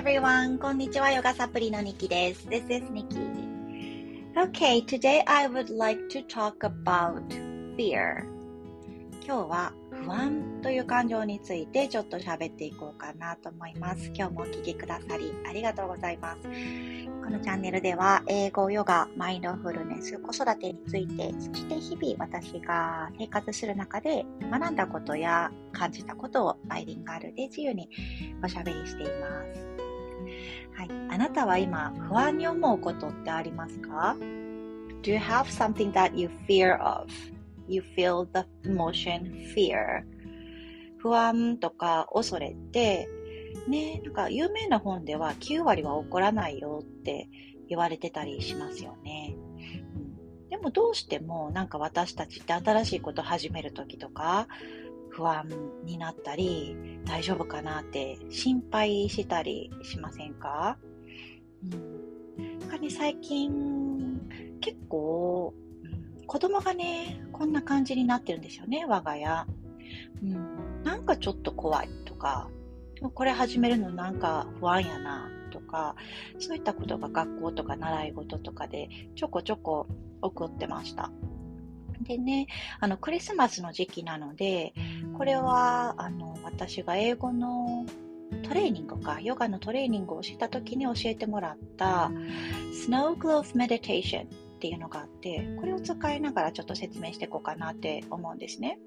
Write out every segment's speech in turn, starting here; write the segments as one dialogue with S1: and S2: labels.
S1: everyone! こんにちは、ヨガサプリのニキです。This is Nikki. Okay, today I would like to talk about fear. 今日は不安という感情についてちょっと喋っていこうかなと思います。今日もお聴きくださりありがとうございます。このチャンネルでは英語、ヨガ、マインドフルネス、子育てについて、そして日々私が生活する中で学んだことや感じたことをバイリンガルで自由におしゃべりしています。はい。あなたは今不安に思うことってありますか ?Do you have something that you fear of? you feel the emotion fear 不安とか恐れってね、なんか有名な本では9割は起こらないよって言われてたりしますよね。うん、でもどうしてもなんか私たちって新しいこと始めるときとか不安になったり大丈夫かなって心配したりしませんか、うん、なんかね最近結構子供がね、こんな感じになってるんですよね、我が家。うん、なんかちょっと怖いとか、これ始めるのなんか不安やなとか、そういったことが学校とか習い事とかでちょこちょこ起こってました。でね、あの、クリスマスの時期なので、これは、あの、私が英語のトレーニングか、ヨガのトレーニングをした時に教えてもらった、Snow Glove Meditation っていうのがあって、これを使いながらちょっと説明していこうかなって思うんですね。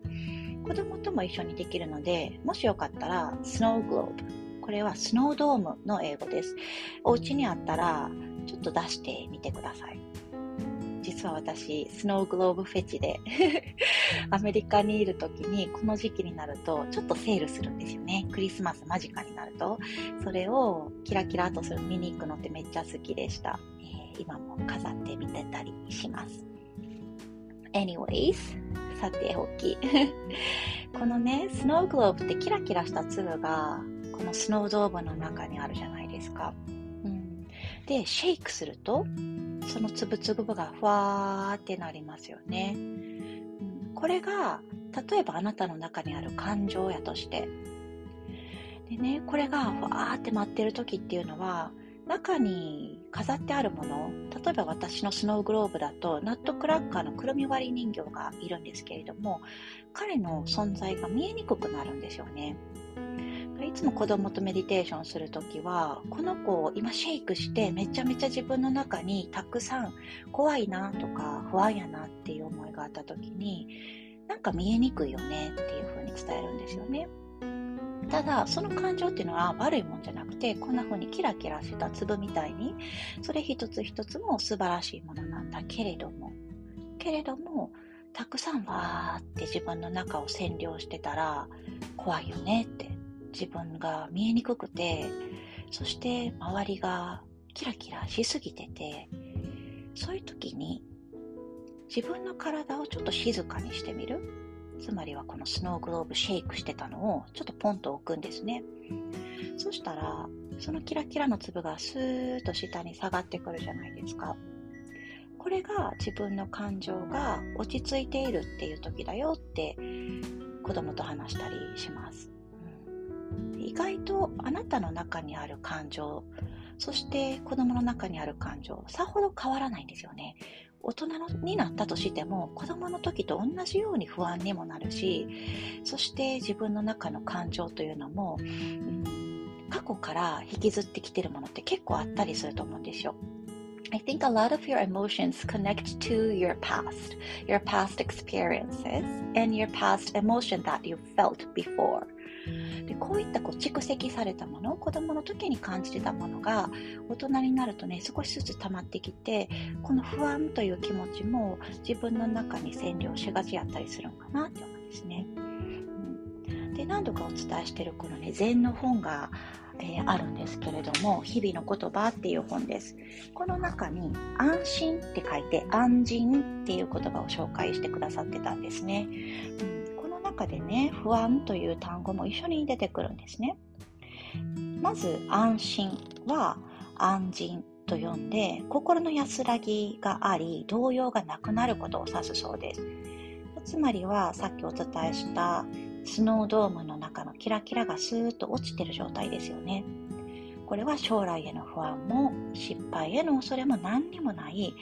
S1: 子供とも一緒にできるので、もしよかったら、スノーグローブ。これはスノードームの英語です。お家にあったら、ちょっと出してみてください。実は私、スノーグローブフェチでアメリカにいる時に、この時期になると、ちょっとセールするんですよね。クリスマス間近になると。それをキラキラとする見に行くのってめっちゃ好きでした。今も飾ってみてたりします。anyways さておき このねスノーグローブってキラキラした粒がこのスノードームの中にあるじゃないですか、うん、でシェイクするとその粒々がふわーってなりますよね、これが例えばあなたの中にある感情やとして。でねこれがふわーって舞ってる時っていうのは中に飾ってあるもの例えば私のスノーグローブだとナットクラッカーのくるみ割り人形がいるんですけれども彼の存在が見えにくくなるんですよね。いつも子供とメディテーションするときはこの子を今シェイクしてめちゃめちゃ自分の中にたくさん怖いなとか不安やなっていう思いがあったときになんか見えにくいよねっていうふうに伝えるんですよね。ただ、その感情っていうのは悪いもんじゃなくて、こんな風にキラキラしてた粒みたいに、それ一つ一つも素晴らしいものなんだけれども、けれども、たくさんわーって自分の中を占領してたら、怖いよねって、自分が見えにくくて、そして周りがキラキラしすぎてて、そういう時に自分の体をちょっと静かにしてみる。つまりはこのスノーグローブシェイクしてたのをちょっとポンと置くんですね。そしたら、そのキラキラの粒がスーッと下に下がってくるじゃないですか。これが自分の感情が落ち着いているっていう時だよって子供と話したりします。意外とあなたの中にある感情、そして子供の中にある感情、さほど変わらないんですよね。大人になったとしても子供の時と同じように不安にもなるしそして自分の中の感情というのも、うん、過去から引きずってきてるものって結構あったりすると思うんですよ。I think a lot of your emotions connect to your past, your past experiences, and your past emotion that you felt before. でこういったこう蓄積されたもの子供の時に感じてたものが大人になるとね少しずつ溜まってきてこの不安という気持ちも自分の中に占領しがちやったりするのかなって思うんですね。で何度かお伝えしているこのね禅の本がえー、あるんですけれども、日々の言葉っていう本です。この中に安心って書いて安心っていう言葉を紹介してくださってたんですね。うん中でね、不安という単語も一緒に出てくるんですね。まず、安心は安心と呼んで、心の安らぎがあり、動揺がなくなることを指すそうです。つまりは、さっきお伝えしたスノードームの中のキラキラがスーッと落ちてる状態ですよね。これは将来への不安も失敗への恐れも何にもない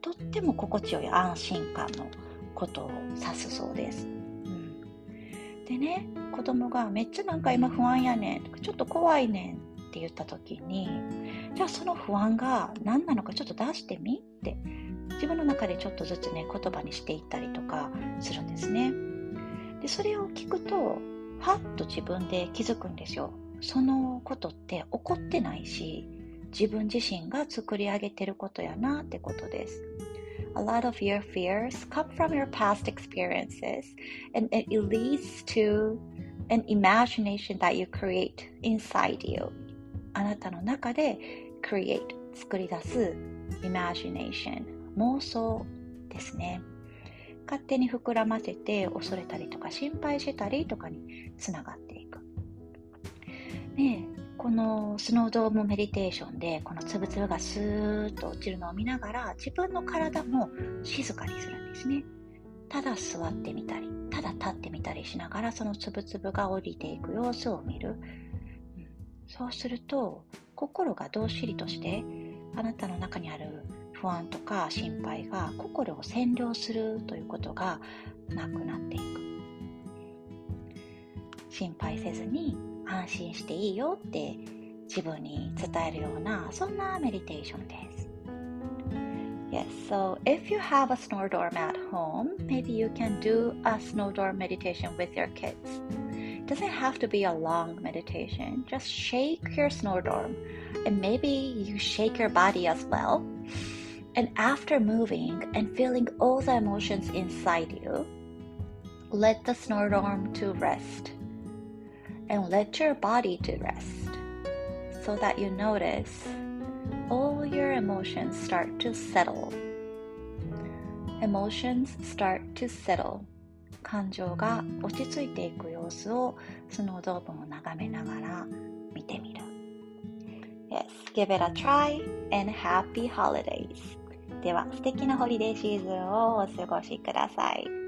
S1: とっても心地よい安心感のことを指すそうです。でね子供がめっちゃなんか今不安やねんとかちょっと怖いねんって言った時にじゃあその不安が何なのかちょっと出してみって自分の中でちょっとずつね言葉にしていったりとかするんですね。でそれを聞くとはっと自分で気づくんですよ。そのことって起こってないし自分自身が作り上げてることやなってことです。A lot of your fears come from your past experiences and it leads to an imagination that you create inside you. あなたの中で create 作り出す imagination 妄想ですね。勝手に膨らませて恐れたりとか心配したりとかにつながっていく。ねこのスノードームメディテーションでこのつぶつぶがスーッと落ちるのを見ながら自分の体も静かにするんですね。ただ座ってみたり、ただ立ってみたりしながらそのつぶつぶが降りていく様子を見る。うん、そうすると心がどっしりとしてあなたの中にある不安とか心配が心を占領するということがなくなっていく。心配せずに安心していいよって自分に伝えるようなそんなメディテーションです。Yes, so if you have a snow dorm at home, maybe you can do a snow dorm meditation with your kids. It doesn't have to be a long meditation. Just shake your snow dorm and maybe you shake your body as well. And after moving and feeling all the emotions inside you, let the snow dorm to rest. and let your body to rest so that you notice all your emotions start to settle. Emotions start to settle. 感情が落ち着いていく様子をスノードームを眺めながら見てみる。Yes, give it a try and happy holidays. では素敵なホリデーシーズンをお過ごしください。